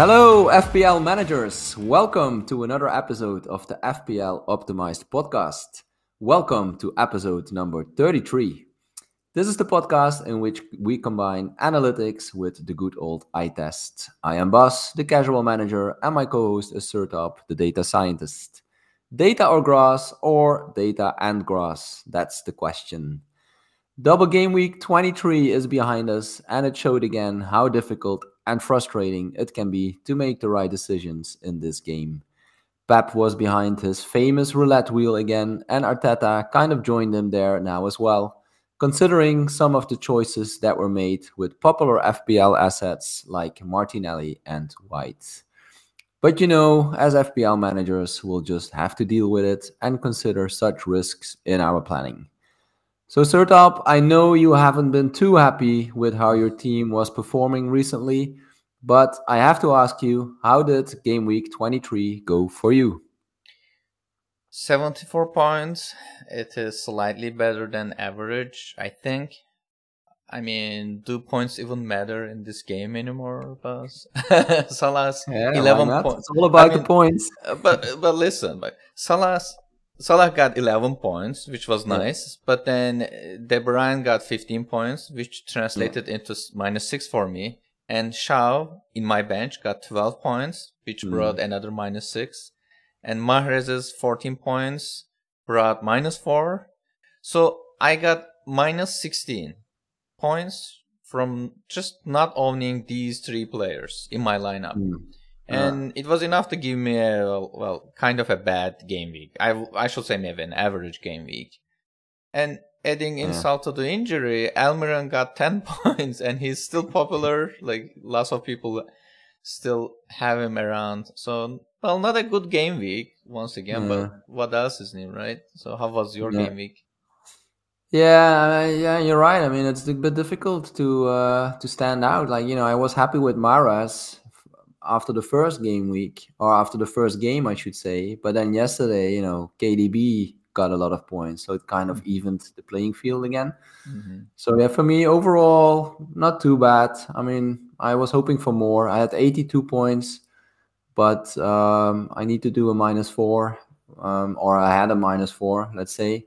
Hello, FPL managers. Welcome to another episode of the FPL Optimized podcast. Welcome to episode number 33. This is the podcast in which we combine analytics with the good old eye test. I am Bas, the casual manager, and my co host is Sertalp, the data scientist. Data or grass, or data and grass? That's the question. Double game week 23 is behind us, and it showed again how difficult and frustrating it can be to make the right decisions in this game. Pep was behind his famous roulette wheel again, and Arteta kind of joined him there now as well, considering some of the choices that were made with popular FPL assets like Martinelli and White. But you know, as FPL managers, we'll just have to deal with it and consider such risks in our planning. So, Sertalp, I know you haven't been too happy with how your team was performing recently, but I have to ask you, how did game week 23 go for you? 74 points. It is slightly better than average, I think. I mean, do points even matter in this game anymore, Bas? Salah's yeah, 11 points. It's all about I mean, the points. Uh, but but listen, but Salah's Salah got 11 points, which was nice, yeah. but then De Bruyne got 15 points, which translated yeah. into minus 6 for me. And Shaw in my bench got 12 points, which mm. brought another minus 6. And Mahrez's 14 points brought minus 4. So I got minus 16 points from just not owning these three players in my lineup. Mm and it was enough to give me a well, kind of a bad game week. I I should say maybe an average game week. And adding insult yeah. to the injury, Almiron got ten points, and he's still popular. like lots of people still have him around. So well, not a good game week once again. But what else is new, right? So how was your yeah. game week? Yeah, yeah, you're right. I mean, it's a bit difficult to uh, to stand out. Like you know, I was happy with Mahrez after the first game week or after the first game, I should say. But then yesterday, you know, KDB got a lot of points, so it kind of mm-hmm. evened the playing field again. Mm-hmm. So yeah, for me overall, not too bad. I mean, I was hoping for more. I had 82 points, but um, I need to do a minus four, um, or I had a minus four, let's say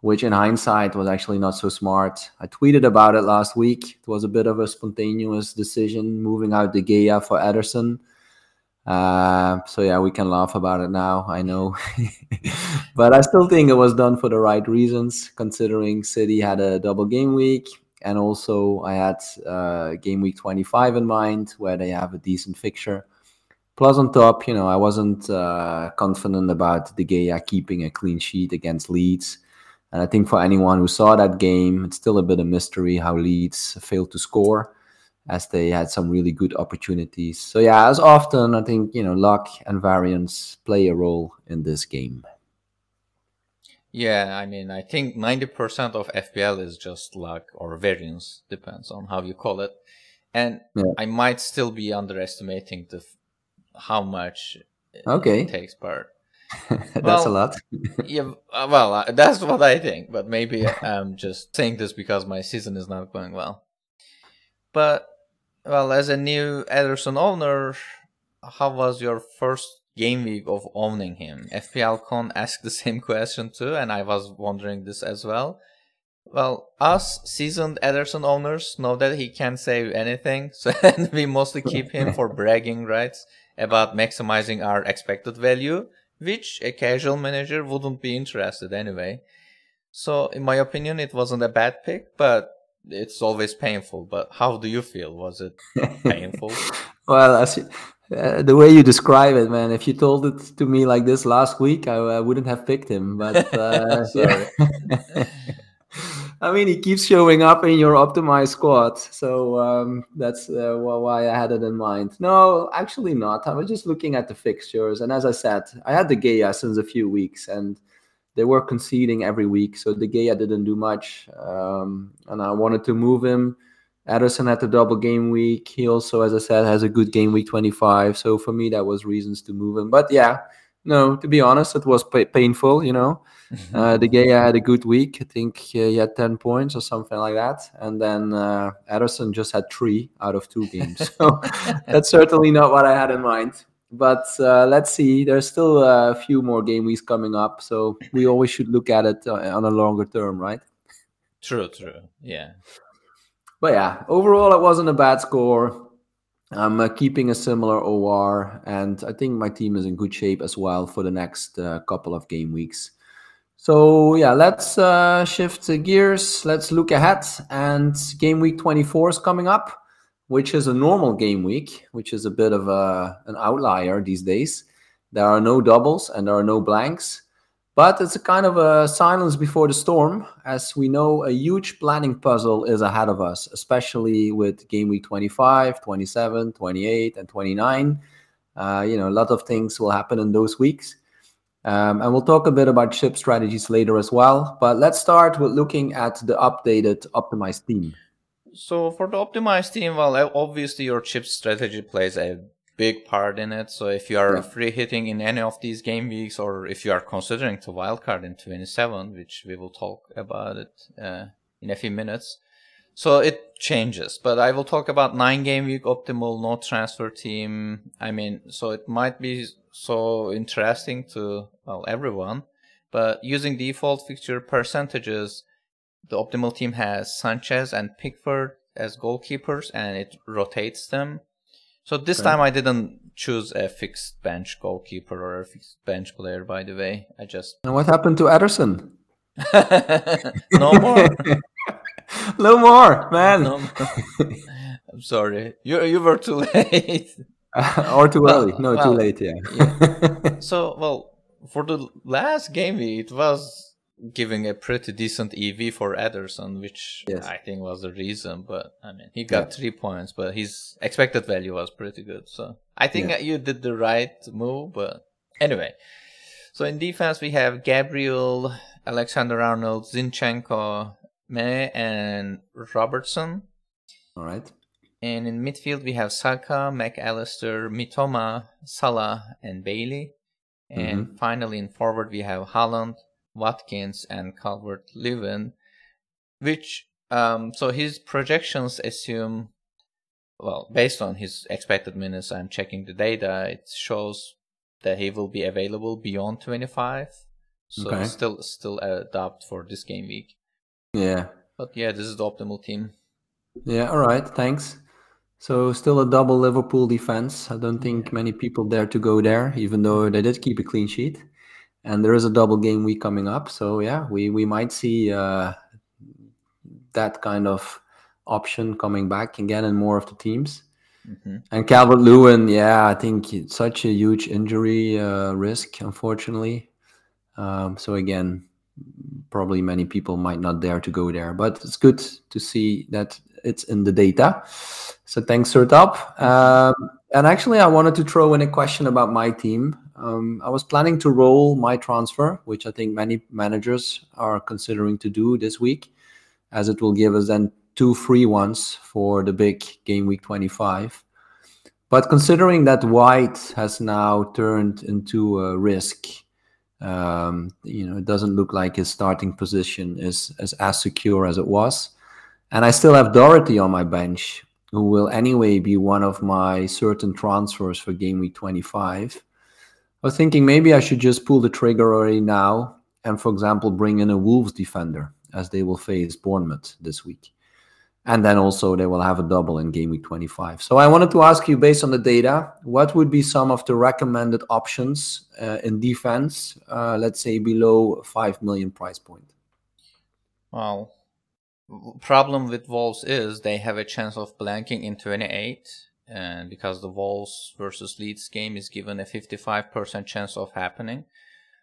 which in hindsight was actually not so smart. I tweeted about it last week. It was a bit of a spontaneous decision moving out De Gea for Ederson. Uh, so yeah, we can laugh about it now. I know, but I still think it was done for the right reasons, considering City had a double game week, and also I had uh, game week 25 in mind, where they have a decent fixture. Plus, on top, you know, I wasn't uh, confident about De Gea keeping a clean sheet against Leeds. And I think for anyone who saw that game, it's still a bit of mystery how Leeds failed to score as they had some really good opportunities. So yeah, as often I think, you know, luck and variance play a role in this game. Yeah, I mean, I think 90% of FPL is just luck or variance, depends on how you call it. And yeah. I might still be underestimating the how much okay. it takes part. that's well, a lot. yeah, uh, well, uh, that's what I think. But maybe I'm just saying this because my season is not going well. But well, as a new Ederson owner, how was your first game week of owning him? FPL Con asked the same question too, and I was wondering this as well. Well, us seasoned Ederson owners know that he can't save anything, so we mostly keep him for bragging rights about maximizing our expected value which a casual manager wouldn't be interested anyway. So, in my opinion, it wasn't a bad pick, but it's always painful. But how do you feel? Was it painful? well, as you, uh, the way you describe it, man, if you told it to me like this last week, I, I wouldn't have picked him. But uh, sorry. I mean, he keeps showing up in your optimized squad, so um, that's uh, why I had it in mind. No, actually not. I was just looking at the fixtures, and as I said, I had De Gea since a few weeks, and they were conceding every week, so De Gea didn't do much, um, and I wanted to move him. Ederson had the double game week. He also, as I said, has a good game week 25. So for me, that was reasons to move him. But yeah, no. To be honest, it was pa- painful. You know, uh, De Gea had a good week. I think he had ten points or something like that, and then uh, Ederson just had three out of two games. So that's certainly not what I had in mind. But uh, let's see. There's still a few more game weeks coming up, so we always should look at it uh, on a longer term, right? True, true. Yeah. But yeah, overall, it wasn't a bad score. I'm uh, keeping a similar OR, and I think my team is in good shape as well for the next uh, couple of game weeks. So yeah, let's uh, shift gears. Let's look ahead, and game week 24 is coming up, which is a normal game week, which is a bit of a, an outlier these days. There are no doubles and there are no blanks. But it's a kind of a silence before the storm, as we know a huge planning puzzle is ahead of us, especially with game week 25, 27, 28, and 29. Uh, you know, a lot of things will happen in those weeks. Um, and we'll talk a bit about chip strategies later as well. But let's start with looking at the updated optimized team. So for the optimized team, well, obviously your chip strategy plays a big part in it. So if you are yeah. free hitting in any of these game weeks, or if you are considering to wildcard in 27, which we will talk about it uh, in a few minutes, so it changes. But I will talk about nine game week optimal no transfer team. I mean, so it might be so interesting to well everyone, but using default fixture percentages, the optimal team has Sanchez and Pickford as goalkeepers, and it rotates them so this okay. time I didn't choose a fixed bench goalkeeper or a fixed bench player. By the way, I just. And what happened to Ederson? no more. no more, man. No more. I'm sorry. You you were too late. or too early. No, well, too late. Yeah. yeah. So well, for the last game, it was giving a pretty decent EV for Ederson, which yes. I think was the reason. But I mean, he got yeah. three points, but his expected value was pretty good. So I think yeah. you did the right move. But anyway, so in defense we have Gabriel, Alexander Arnold, Zinchenko, May, and Robertson. All right. And in midfield we have Saka, McAllister, Mitoma, Salah, and Bailey. And mm-hmm. finally in forward we have Haaland, Watkins and Calvert Lewin, which um, so his projections assume, well, based on his expected minutes, I'm checking the data. It shows that he will be available beyond 25. So okay. still still adopt for this game week. Yeah. But yeah, this is the optimal team. Yeah. All right. Thanks. So still a double Liverpool defense. I don't think many people dare to go there, even though they did keep a clean sheet and there is a double game week coming up. So yeah, we we might see uh, that kind of option coming back again in more of the teams. Mm-hmm. And Calvert Lewin, yeah, I think it's such a huge injury uh, risk, unfortunately. Um, so again, probably many people might not dare to go there, but it's good to see that it's in the data. So thanks, Sertalp. Um, and actually, I wanted to throw in a question about my team. Um, I was planning to roll my transfer, which I think many managers are considering to do this week, as it will give us then two free ones for the big game week 25. But considering that White has now turned into a risk, um, you know, it doesn't look like his starting position is, is as secure as it was. And I still have Doherty on my bench, who will anyway be one of my certain transfers for game week 25 was thinking maybe I should just pull the trigger already now and, for example, bring in a Wolves defender as they will face Bournemouth this week. And then also they will have a double in game week 25. So I wanted to ask you, based on the data, what would be some of the recommended options uh, in defense, uh, let's say below 5 million price point? Well, problem with Wolves is they have a chance of blanking in 28 and because the Wolves versus Leeds game is given a 55% chance of happening.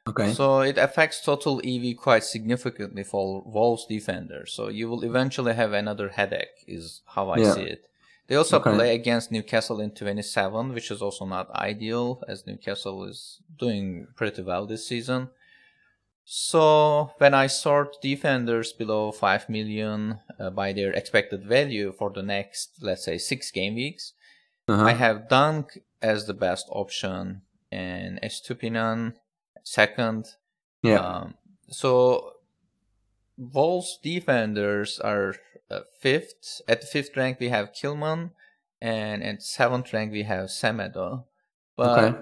Okay. So it affects total EV quite significantly for Wolves defenders. So you will eventually have another headache, is how I yeah. see it. They also okay. play against Newcastle in 27, which is also not ideal, as Newcastle is doing pretty well this season. So when I sort defenders below 5 million uh, by their expected value for the next, let's say, six game weeks, uh-huh. I have Dunk as the best option and Estupinan second. Yeah. Um, so Wolves defenders are uh, fifth. At the fifth rank, we have Kilman, and at seventh rank, we have Semedo. But okay.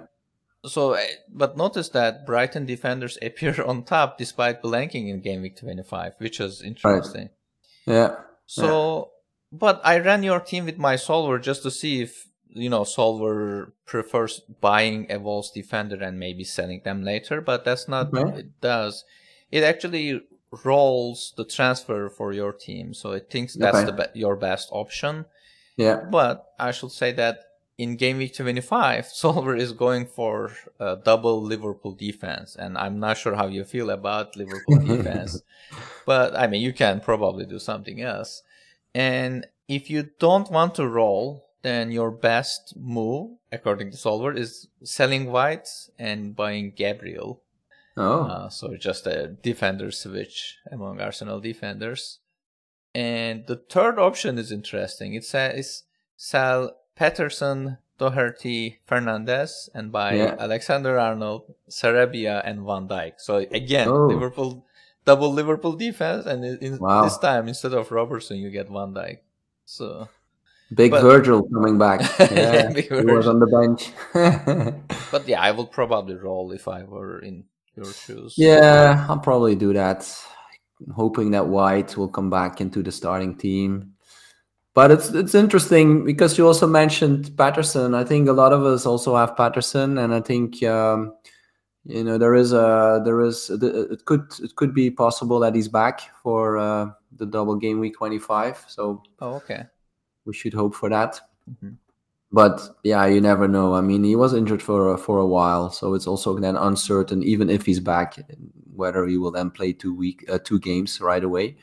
so, uh, but notice that Brighton defenders appear on top despite blanking in game week 25, which is interesting. Right. Yeah. So, yeah. but I ran your team with my solver just to see if you know solver prefers buying a Wolves defender and maybe selling them later. But that's not okay. what it does. It actually rolls the transfer for your team, so it thinks that's okay. the be- your best option. Yeah. But I should say that in game week 25, Solver is going for a double Liverpool defense, and I'm not sure how you feel about Liverpool defense, but I mean you can probably do something else. And if you don't want to roll, then your best move, according to Solver, is selling White and buying Gabriel. Oh. Uh, so just a defender switch among Arsenal defenders. And the third option is interesting. It says sell Patterson, Doherty, Fernandez, and buy yeah. Alexander Arnold, Sarabia, and Van Dijk. So again, oh. Liverpool double Liverpool defense, and in, wow. this time instead of Robertson, you get Van Dijk. So Big but, Virgil coming back. Yeah, he was on the bench. but yeah, I would probably roll if I were in your shoes. Yeah, I'll probably do that. hoping that White will come back into the starting team. But it's it's interesting because you also mentioned Patterson. I think a lot of us also have Patterson, and I think um, you know there is a there is it could it could be possible that he's back for uh, the double game week twenty five. So oh okay, we should hope for that. Mm-hmm but yeah, you never know. I mean, he was injured for for a while, so it's also then uncertain, even if he's back, whether he will then play two week uh, two games right away.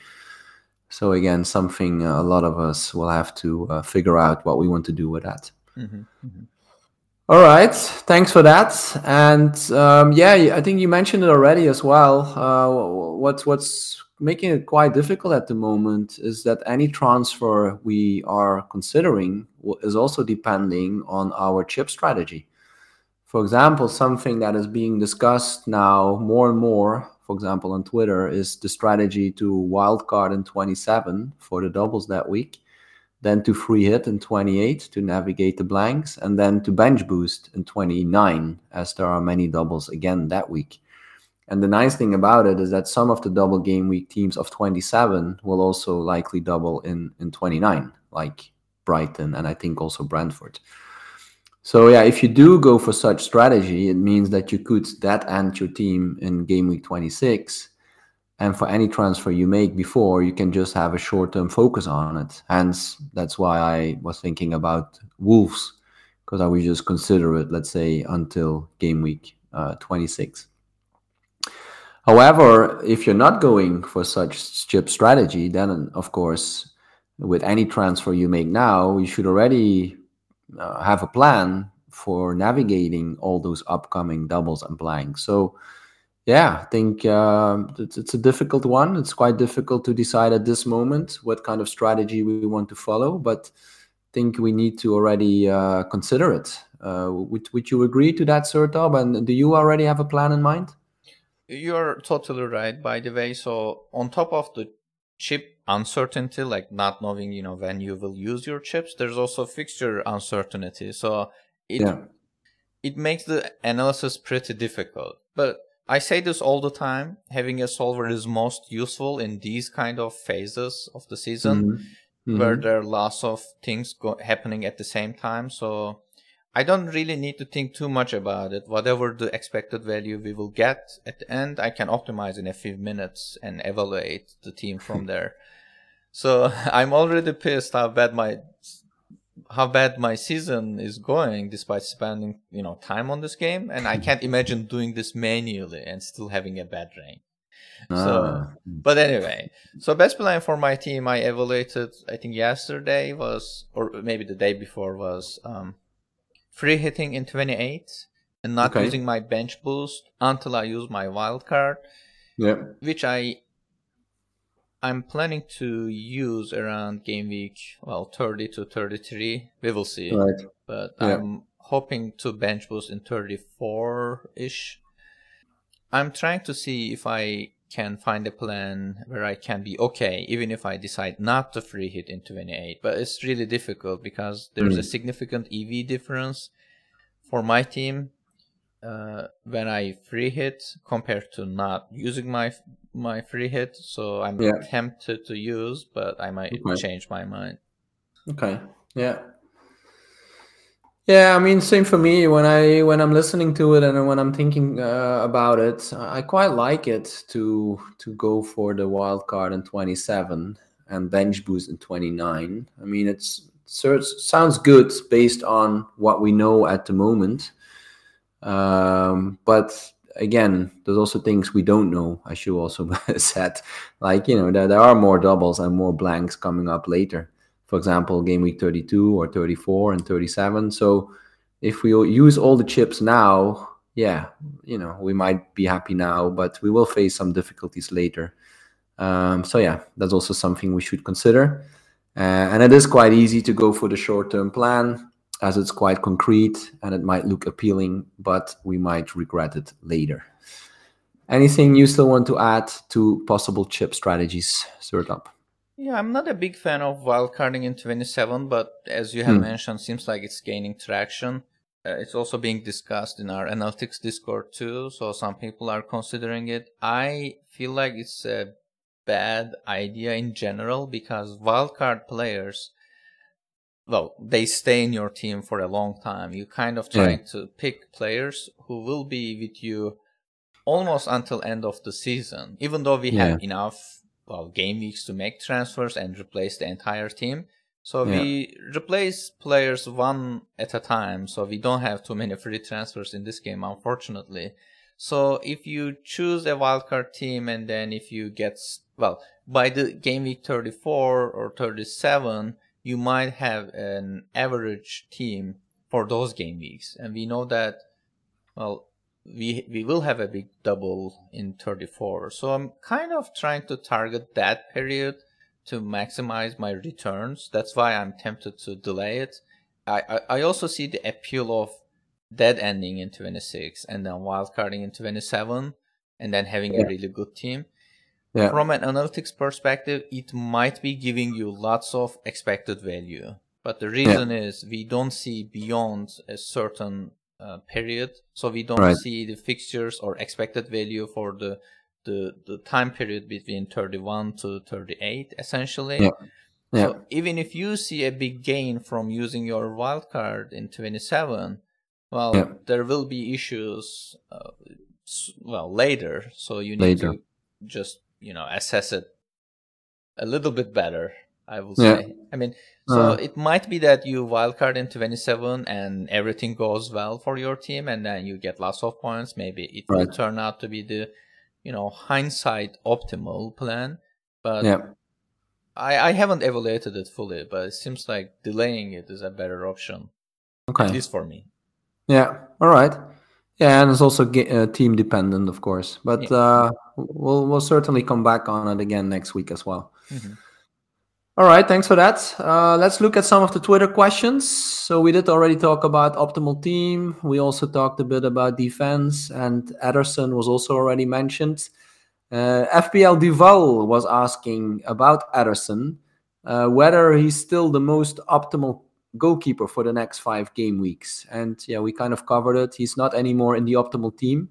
So again, something a lot of us will have to uh, figure out what we want to do with that. Mm-hmm. Mm-hmm. All right, thanks for that. And um, yeah, I think you mentioned it already as well. Uh, what's what's making it quite difficult at the moment is that any transfer we are considering is also depending on our chip strategy. For example, something that is being discussed now more and more, for example, on Twitter, is the strategy to wildcard in 27 for the doubles that week, then to free hit in 28 to navigate the blanks, and then to bench boost in 29, as there are many doubles again that week. And the nice thing about it is that some of the double game week teams of 27 will also likely double in, in 29, like Brighton and I think also Brentford. So yeah, if you do go for such strategy, it means that you could that end your team in game week 26. And for any transfer you make before, you can just have a short-term focus on it. Hence, that's why I was thinking about Wolves, because I would just consider it, let's say, until game week uh, 26. However, if you're not going for such chip strategy, then of course, with any transfer you make now, you should already uh, have a plan for navigating all those upcoming doubles and blanks. So, yeah, I think uh, it's, it's, a difficult one. It's quite difficult to decide at this moment what kind of strategy we want to follow, but I think we need to already uh, consider it. Uh, would, would you agree to that, Sertalp? And do you already have a plan in mind? You're totally right, by the way. So on top of the chip uncertainty, like not knowing, you know, when you will use your chips, there's also fixture uncertainty. So it yeah. it makes the analysis pretty difficult. But I say this all the time. Having a solver is most useful in these kind of phases of the season, mm-hmm. Mm-hmm. where there are lots of things go- happening at the same time. So I don't really need to think too much about it. Whatever the expected value we will get at the end, I can optimize in a few minutes and evaluate the team from there. So I'm already pissed how bad my how bad my season is going despite spending, you know, time on this game and I can't imagine doing this manually and still having a bad rank. So, ah. but anyway, so best plan for my team I evaluated I think yesterday was or maybe the day before was um free hitting in 28 and not okay. using my bench boost until I use my wild card. Yeah. Which I I'm planning to use around game week well 30 to 33. We will see. Right. But yeah. I'm hoping to bench boost in 34 ish. I'm trying to see if I can find a plan where I can be okay, even if I decide not to free hit in 28. But it's really difficult because there's mm. a significant EV difference for my team uh, when I free hit compared to not using my my free hit. So I'm yeah. tempted to use, but I might okay. change my mind. Okay. Yeah. Yeah, I mean, same for me. When I when I'm listening to it and when I'm thinking uh, about it, I quite like it to to go for the wild card in 27 and bench boost in 29. I mean, it's it sounds good based on what we know at the moment. Um, but again, there's also things we don't know. I should also said, like you know, there, there are more doubles and more blanks coming up later for example, game week 32 or 34 and 37. So if we use all the chips now, yeah, you know, we might be happy now, but we will face some difficulties later. Um, so yeah, that's also something we should consider. Uh, and it is quite easy to go for the short-term plan as it's quite concrete and it might look appealing, but we might regret it later. Anything you still want to add to possible chip strategies, up? Yeah, I'm not a big fan of wildcarding in 27, but as you have mm. mentioned, seems like it's gaining traction. Uh, it's also being discussed in our analytics Discord too, so some people are considering it. I feel like it's a bad idea in general because wildcard players, well, they stay in your team for a long time. You kind of trying to pick players who will be with you almost until end of the season, even though we yeah. have enough well game weeks to make transfers and replace the entire team. So yeah. we replace players one at a time, so we don't have too many free transfers in this game, unfortunately. So if you choose a wildcard team and then if you get well by the game week 34 or 37, you might have an average team for those game weeks, and we know that well we we will have a big double in 34 so i'm kind of trying to target that period to maximize my returns that's why i'm tempted to delay it i i, I also see the appeal of dead ending in 26 and then wildcarding in 27 and then having yeah. a really good team yeah. from an analytics perspective it might be giving you lots of expected value but the reason yeah. is we don't see beyond a certain uh, period, so we don't right. see the fixtures or expected value for the the the time period between 31 to 38, essentially. Yeah. Yeah. So even if you see a big gain from using your wildcard in 27, well, yeah. there will be issues, uh, well, later. So you need later. to just you know assess it a little bit better. I will say. I mean, so uh, it might be that you wildcard in 27 and everything goes well for your team, and then you get lots of points. Maybe it right. will turn out to be the, you know, hindsight optimal plan. But yeah. I, I haven't evaluated it fully, but it seems like delaying it is a better option. Okay. At least for me. Yeah. All right. Yeah, and it's also uh, team dependent, of course. But yeah. uh, we'll we'll certainly come back on it again next week as well. Mm-hmm. All right, thanks for that. Uh, let's look at some of the Twitter questions. So we did already talk about optimal team. We also talked a bit about defense, and Ederson was also already mentioned. Uh, FPL Duval was asking about Ederson, uh, whether he's still the most optimal goalkeeper for the next five game weeks. And yeah, we kind of covered it. He's not anymore in the optimal team.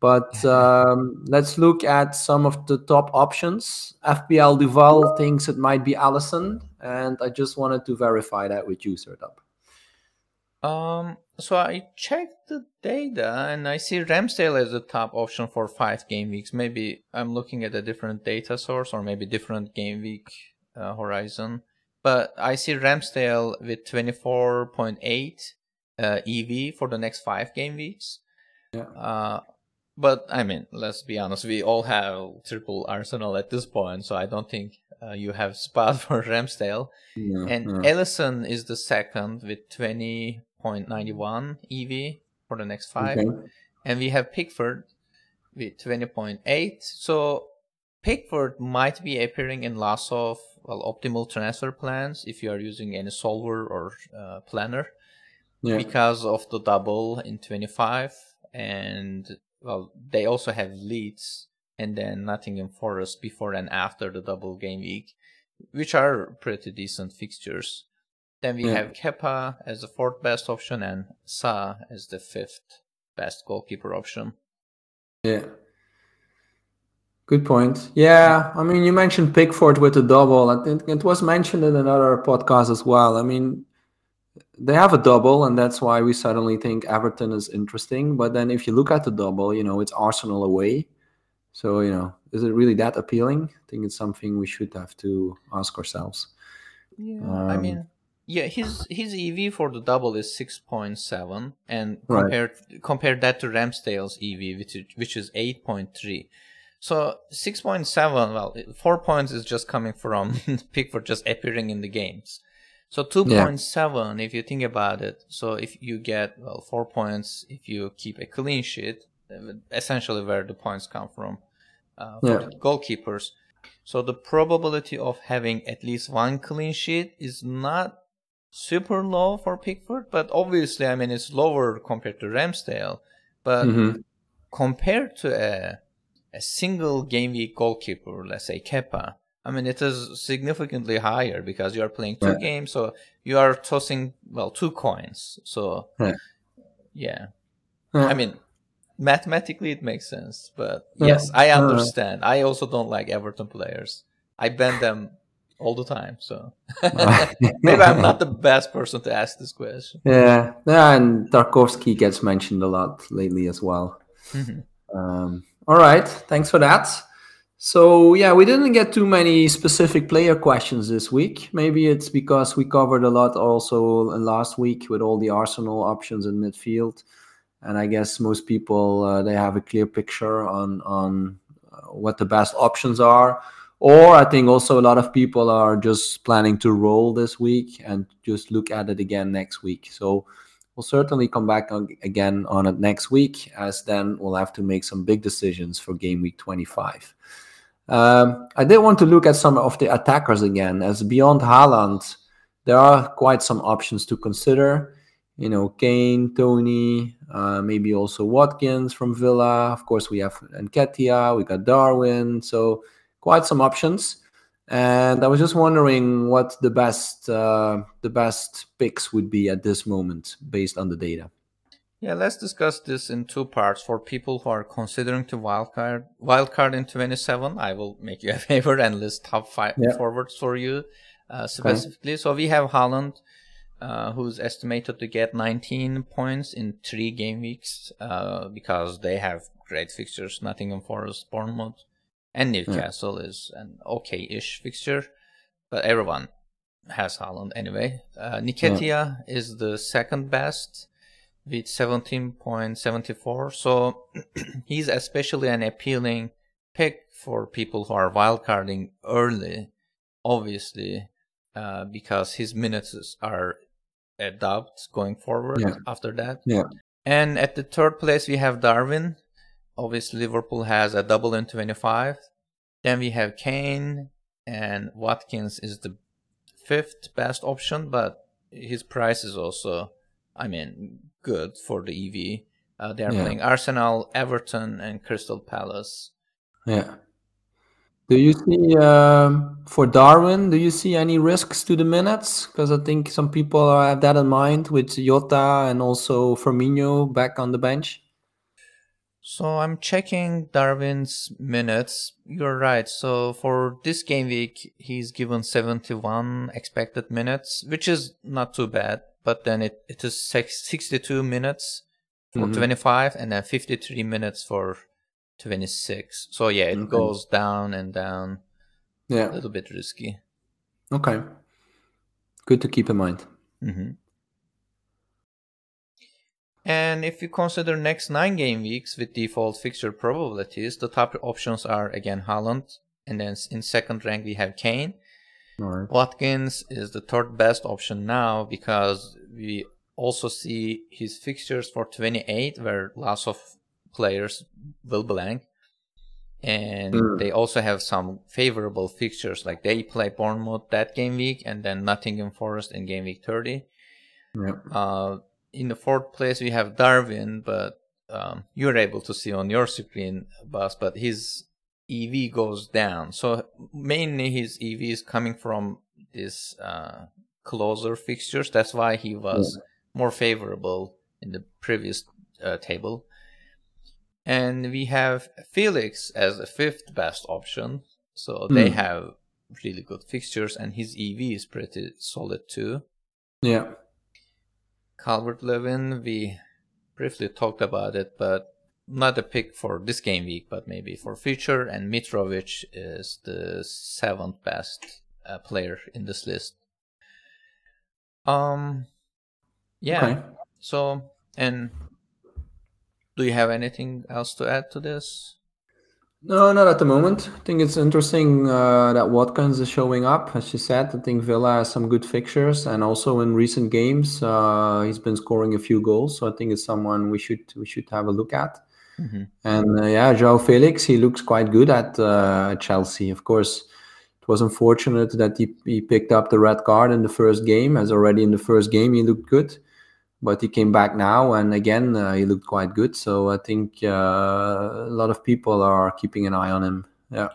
But um, let's look at some of the top options. FPL Duval thinks it might be Alisson, and I just wanted to verify that with you, Sertalp. Um, so I checked the data and I see Ramsdale as the top option for five game weeks. Maybe I'm looking at a different data source or maybe different game week uh, horizon. But I see Ramsdale with 24.8 uh, EV for the next five game weeks. Yeah. Uh, but I mean, let's be honest, we all have triple Arsenal at this point, so I don't think uh, you have spot for Ramsdale. Yeah, and yeah. Alisson is the second with 20.91 EV for the next five. Okay. And we have Pickford with 20.8. So Pickford might be appearing in lots of well optimal transfer plans if you are using any solver or uh, planner. Yeah. because of the double in 25 and well they also have Leeds and then Nottingham Forest before and after the double game week which are pretty decent fixtures then we have Kepa as the fourth best option and Sa as the fifth best goalkeeper option Yeah. Good point. Yeah, I mean, you mentioned Pickford with the double. I think it was mentioned in another podcast as well. I mean, they have a double, and that's why we suddenly think Everton is interesting. But then, if you look at the double, you know, it's Arsenal away. So, you know, is it really that appealing? I think it's something we should have to ask ourselves. Yeah, I Um, mean, yeah, his his EV for the double is six point seven, and Right. compare compare that to Ramsdale's EV, which is, which is eight point three. So six point seven, well, four points is just coming from Pickford just appearing in the games. So two point seven, if you think about it, so if you get well four points if you keep a clean sheet, essentially where the points come from uh, for Yeah. goalkeepers. So the probability of having at least one clean sheet is not super low for Pickford, but obviously, I mean, it's lower compared to Ramsdale. But Mhm. compared to a a single game week goalkeeper, let's say Kepa, I mean, it is significantly higher because you are playing two Yeah. games, so you are tossing well two coins. So Yeah. yeah. I mean, mathematically it makes sense, but yes, I understand. I also don't like Everton players. I ban them all the time, so maybe I'm not the best person to ask this question. Yeah, yeah, and Tarkowski gets mentioned a lot lately as well. Mhm. Um, all right, thanks for that. So yeah, we didn't get too many specific player questions this week. Maybe it's because we covered a lot also last week with all the Arsenal options in midfield, and I guess most people uh, they have a clear picture on on uh, what the best options are. Or I think also a lot of people are just planning to roll this week and just look at it again next week. So we'll certainly come back on, again on it next week, as then we'll have to make some big decisions for game week 25. Um, I did want to look at some of the attackers again, as beyond Haaland, there are quite some options to consider. You know, Kane, Toney, uh, maybe also Watkins from Villa. Of course, we have Nketiah, we got Darwin, so quite some options. And I was just wondering what the best uh, the best picks would be at this moment based on the data. Yeah, let's discuss this in two parts. For people who are considering to wildcard wildcard in 27, I will make you a favor and list top five Yeah. forwards for you uh, specifically. So we have Haaland, uh, who's estimated to get 19 points in three game weeks uh, because they have great fixtures. Nottingham Forest, Bournemouth, and Newcastle is an okay-ish fixture, but everyone has Haaland anyway. Uh, Nketiah is the second best with 17.74. So he's especially an appealing pick for people who are wildcarding early, obviously, uh, because his minutes are adopted going forward Yeah. after that. Yeah. And at the third place, we have Darwin. Obviously, Liverpool has a double in 25. Then we have Kane, and Watkins is the fifth best option, but his price is also, I mean, good for the EV. Uh, they are Yeah. playing Arsenal, Everton, and Crystal Palace. Yeah. Do you see um, for Darwin? Do you see any risks to the minutes? Because I think some people have that in mind with Jota and also Firmino back on the bench. So I'm checking Darwin's minutes. You're right. So for this game week, he's given 71 expected minutes, which is not too bad. But then it, it is 62 minutes for Mhm. 25 and then 53 minutes for 26. So yeah, it Okay. goes down and down. Yeah. A little bit risky. Okay. Good to keep in mind. hmm And if you consider next nine game weeks with default fixture probabilities, the top options are again Haaland, and then in second rank we have Kane. Right. Watkins is the third best option now because we also see his fixtures for 28 where lots of players will blank. And Mm. they also have some favorable fixtures, like they play Bournemouth that game week and then Nottingham Forest in game week 30. Yeah. Uh, in the fourth place we have Darwin, but um, you're able to see on your screen, Bas, but his EV goes down. So mainly his EV is coming from this uh, closer fixtures. That's why he was more favorable in the previous uh, table. And we have Felix as the fifth best option. So mm. they have really good fixtures, and his EV is pretty solid too. Yeah. Calvert Lewin, we briefly talked about it, but not a pick for this game week, but maybe for future. And Mitrovic is the seventh best uh, player in this list. Um, yeah. Okay. So, and do you have anything else to add to this? No, not at the moment. I think it's interesting uh, that Watkins is showing up. As you said, I think Villa has some good fixtures, and also in recent games, uh, he's been scoring a few goals. So I think it's someone we should we should have a look at. Mm-hmm. And uh, yeah, Joao Felix, he looks quite good at uh, Chelsea. Of course, it was unfortunate that he, he picked up the red card in the first game, as already in the first game he looked good but he came back now and again uh, he looked quite good. So i think uh, a lot of people are keeping an eye on him. Yeah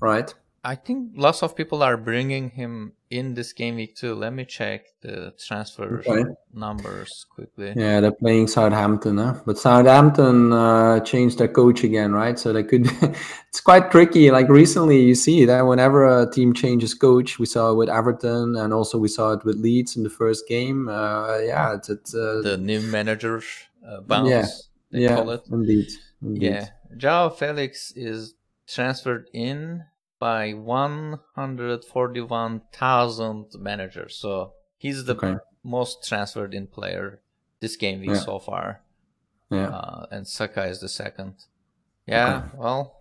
right i think lots of people are bringing him in this game week too. Let me check the transfer okay. numbers quickly. Yeah they're playing southampton huh? but southampton uh, changed their coach again right? So they could it's quite tricky. Like recently you see that whenever a team changes coach we saw it with everton and also we saw it with leeds in the first game. Uh, yeah it's, it's uh, the new manager uh, bounce yeah. yeah indeed, indeed. Yeah. Joao Felix is transferred in by 141,000 managers. So he's the okay. most transferred in player this game week yeah. so far. Yeah. Uh, and Saka is the second. Yeah, okay. well,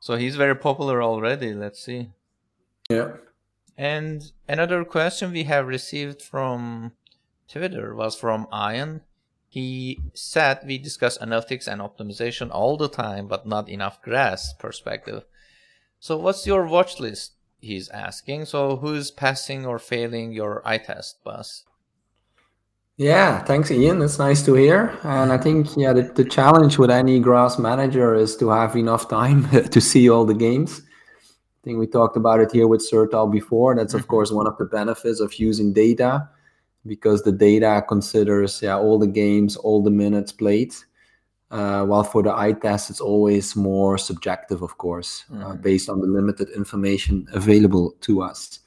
so he's very popular already. Let's see. Yeah. And another question we have received from Twitter was from Ian. He said we discuss analytics and optimization all the time, but not enough grass perspective. So what's your watch list? He's asking. So who's passing or failing your eye test, Bas? Yeah, thanks, Ian. It's nice to hear. And I think, yeah, the, the challenge with any grass manager is to have enough time to see all the games. I think we talked about it here with Sertalp before. That's, of mm-hmm. course, one of the benefits of using data because the data considers yeah, all the games, all the minutes played. Uh, while for the eye test, it's always more subjective, of course, mm-hmm. uh, based on the limited information available to us.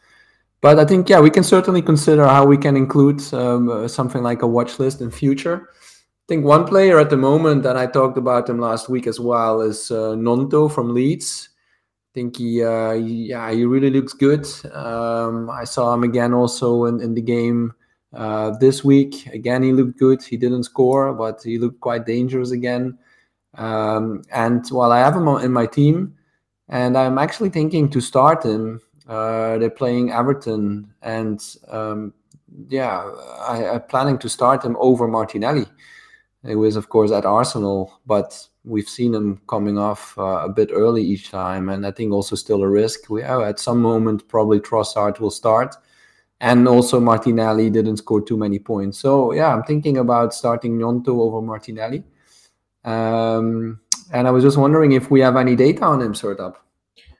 But I think, yeah, we can certainly consider how we can include um, uh, something like a watch list in future. I think one player at the moment, that I talked about him last week as well, is uh, Gnonto from Leeds. I think he, uh, he, yeah, he really looks good. Um, I saw him again also in, in the game uh, this week, again, he looked good. He didn't score, but he looked quite dangerous again. Um, and while I have him in my team, and I'm actually thinking to start him. Uh, they're playing Everton, and um, yeah, I, am planning to start him over Martinelli. He was, of course, at Arsenal, but we've seen him coming off uh, a bit early each time, and I think also still a risk. We have, at some moment probably Trossard will start, and also Martinelli didn't score too many points. So yeah, I'm thinking about starting Gnonto over Martinelli. Um, and I was just wondering if we have any data on him, sort of.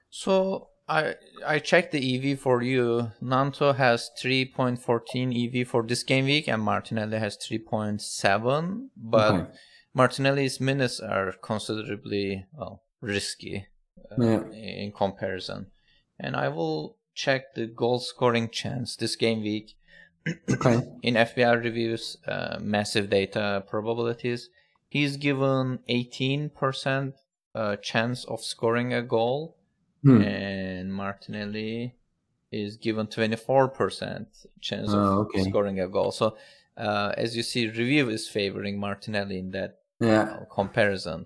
So I I checked the EV for you. Gnonto has 3.14 EV for this game week, and Martinelli has 3.7. But okay. Martinelli's minutes are considerably well risky uh, yeah. in comparison. And I will check the goal scoring chance this game week. Okay. in FPL reviews, uh, massive data probabilities, he's given 18% uh, chance of scoring a goal, hmm. and Martinelli is given 24% chance oh, of okay. scoring a goal. So, uh, as you see, review is favoring Martinelli in that yeah. Uh, comparison.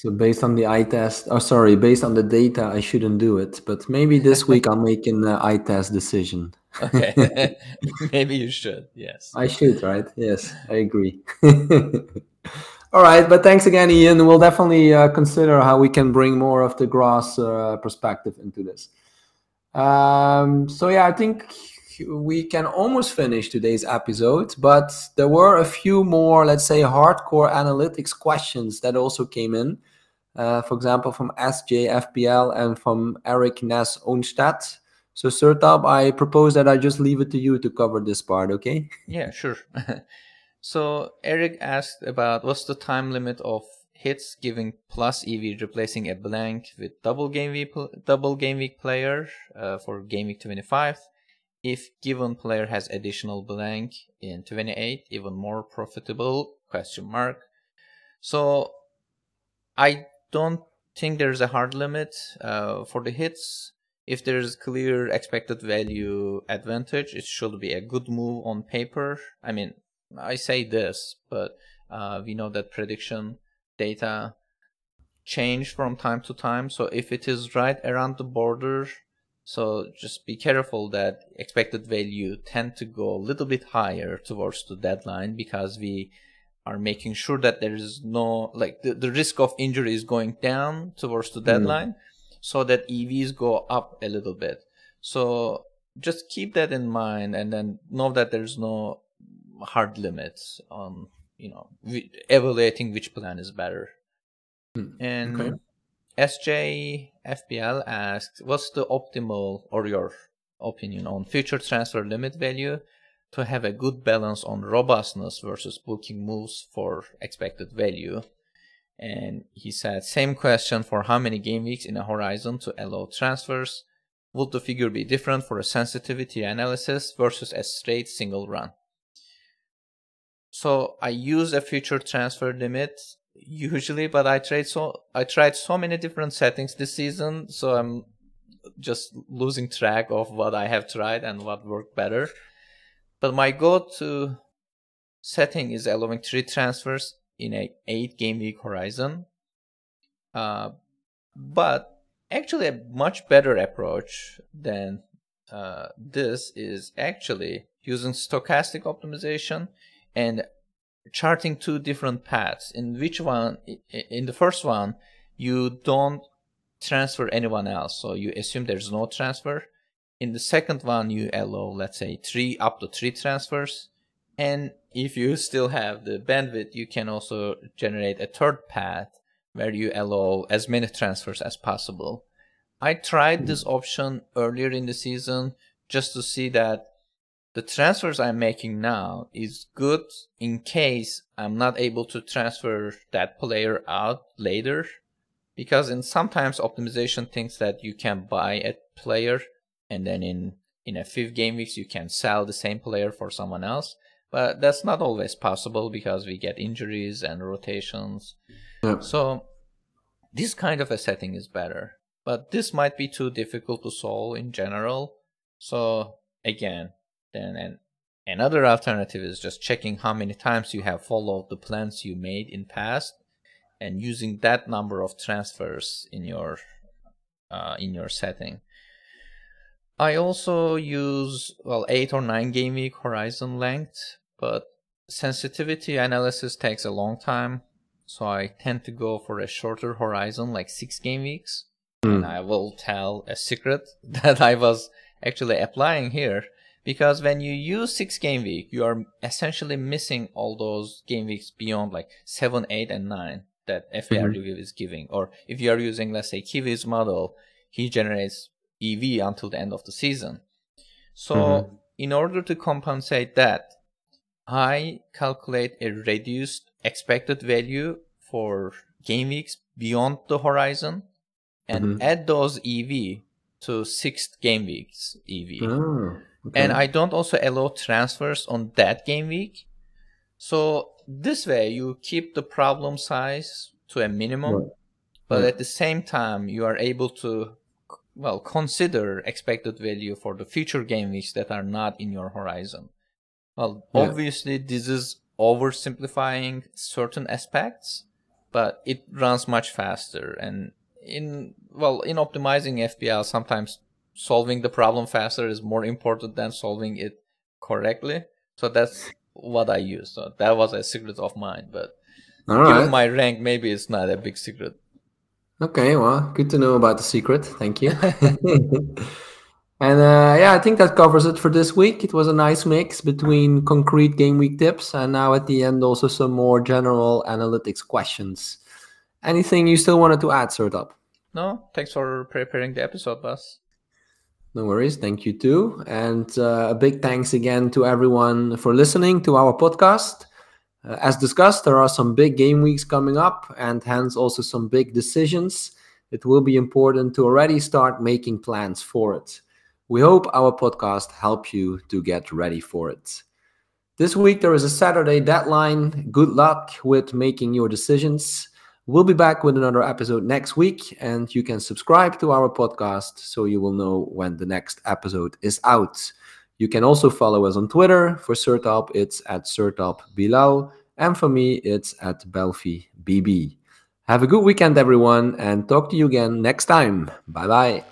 So based on the eye test, oh sorry, based on the data, I shouldn't do it. But maybe this week I'll make an uh, eye test decision. okay, maybe you should. Yes, I should. Right? Yes, I agree. All right, but thanks again, Ian. We'll definitely uh, consider how we can bring more of the grass uh, perspective into this. Um, so yeah, I think we can almost finish today's episode, but there were a few more, let's say, hardcore analytics questions that also came in. Uh, for example, from SJFPL and from Eric Ness Onstedt. So, Sertalp, I propose that I just leave it to you to cover this part, okay? Yeah, sure. so, Eric asked about what's the time limit of hits giving plus EV replacing a blank with double game week, double game week player uh, for game week 25. If given player has additional blank in 28, even more profitable? Question mark. So I don't think there's a hard limit uh, for the hits. If there's clear expected value advantage, it should be a good move on paper. I mean, I say this, but uh, we know that prediction data change from time to time. So if it is right around the border, so just be careful that expected value tend to go a little bit higher towards the deadline because we are making sure that there is no like the, the risk of injury is going down towards the hmm. deadline mm. so that EVs go up a little bit. So just keep that in mind and then know that there's no hard limits on you know evaluating which plan is better. Hmm. And okay. SJ FPL asks, what's the optimal or your opinion on future transfer limit value to have a good balance on robustness versus booking moves for expected value? And he said, same question for how many game weeks in a horizon to allow transfers. Would the figure be different for a sensitivity analysis versus a straight single run? So I use a future transfer limit usually, but I tried so I tried so many different settings this season, so I'm just losing track of what I have tried and what worked better. But my go-to setting is allowing three transfers in a eight game week horizon. Uh, but actually, a much better approach than uh, this is actually using stochastic optimization and charting two different paths. In which one in the first one you don't transfer anyone else. So you assume there's no transfer in the second one you allow let's say three up to three transfers. And if you still have the bandwidth you can also generate a third path where you allow as many transfers as possible. I tried this hmm. option earlier in the season just to see that the transfers I'm making now is good in case I'm not able to transfer that player out later. Because in sometimes optimization thinks that you can buy a player and then in in a few game weeks you can sell the same player for someone else. But that's not always possible because we get injuries and rotations. So this kind of a setting is better. But this might be too difficult to solve in general. So again, then and another alternative is just checking how many times you have followed the plans you made in past and using that number of transfers in your uh, in your setting. I also use well eight or nine game week horizon length, but sensitivity analysis takes a long time, so I tend to go for a shorter horizon, like six game weeks. Mm. And I will tell a secret that I was actually applying here because when you use six game week, you are essentially missing all those game weeks beyond like seven, eight, and nine that FAR mm-hmm. is giving. Or if you are using, let's say, Kiwi's model, he generates EV until the end of the season. So, mm-hmm. in order to compensate that, I calculate a reduced expected value for game weeks beyond the horizon and mm-hmm. add those EV to sixth game weeks EV. Oh. Okay. And I don't also allow transfers on that game week. So this way you keep the problem size to a minimum, right. but right. at the same time you are able to well consider expected value for the future game weeks that are not in your horizon. Well, yeah. obviously this is oversimplifying certain aspects, but it runs much faster and in well in optimizing FPL sometimes solving the problem faster is more important than solving it correctly. So that's what I use. So that was a secret of mine, but All given right. my rank, maybe it's not a big secret. Okay, well, good to know about the secret. Thank you. and uh, yeah, I think that covers it for this week. It was a nice mix between concrete game week tips and now at the end also some more general analytics questions. Anything you still wanted to add, Sertalp? No, thanks for preparing the episode, Bas. No worries. Thank you too. And uh, a big thanks again to everyone for listening to our podcast. Uh, as discussed, there are some big game weeks coming up and hence also some big decisions. It will be important to already start making plans for it. We hope our podcast help you to get ready for it. This week there is a Saturday deadline. Good luck with making your decisions. We'll be back with another episode next week, and you can subscribe to our podcast so you will know when the next episode is out. You can also follow us on Twitter. For Sertalp, it's at Sertalp Bilal, and for me, it's at Belfi BB. Have a good weekend, everyone, and talk to you again next time. Bye bye.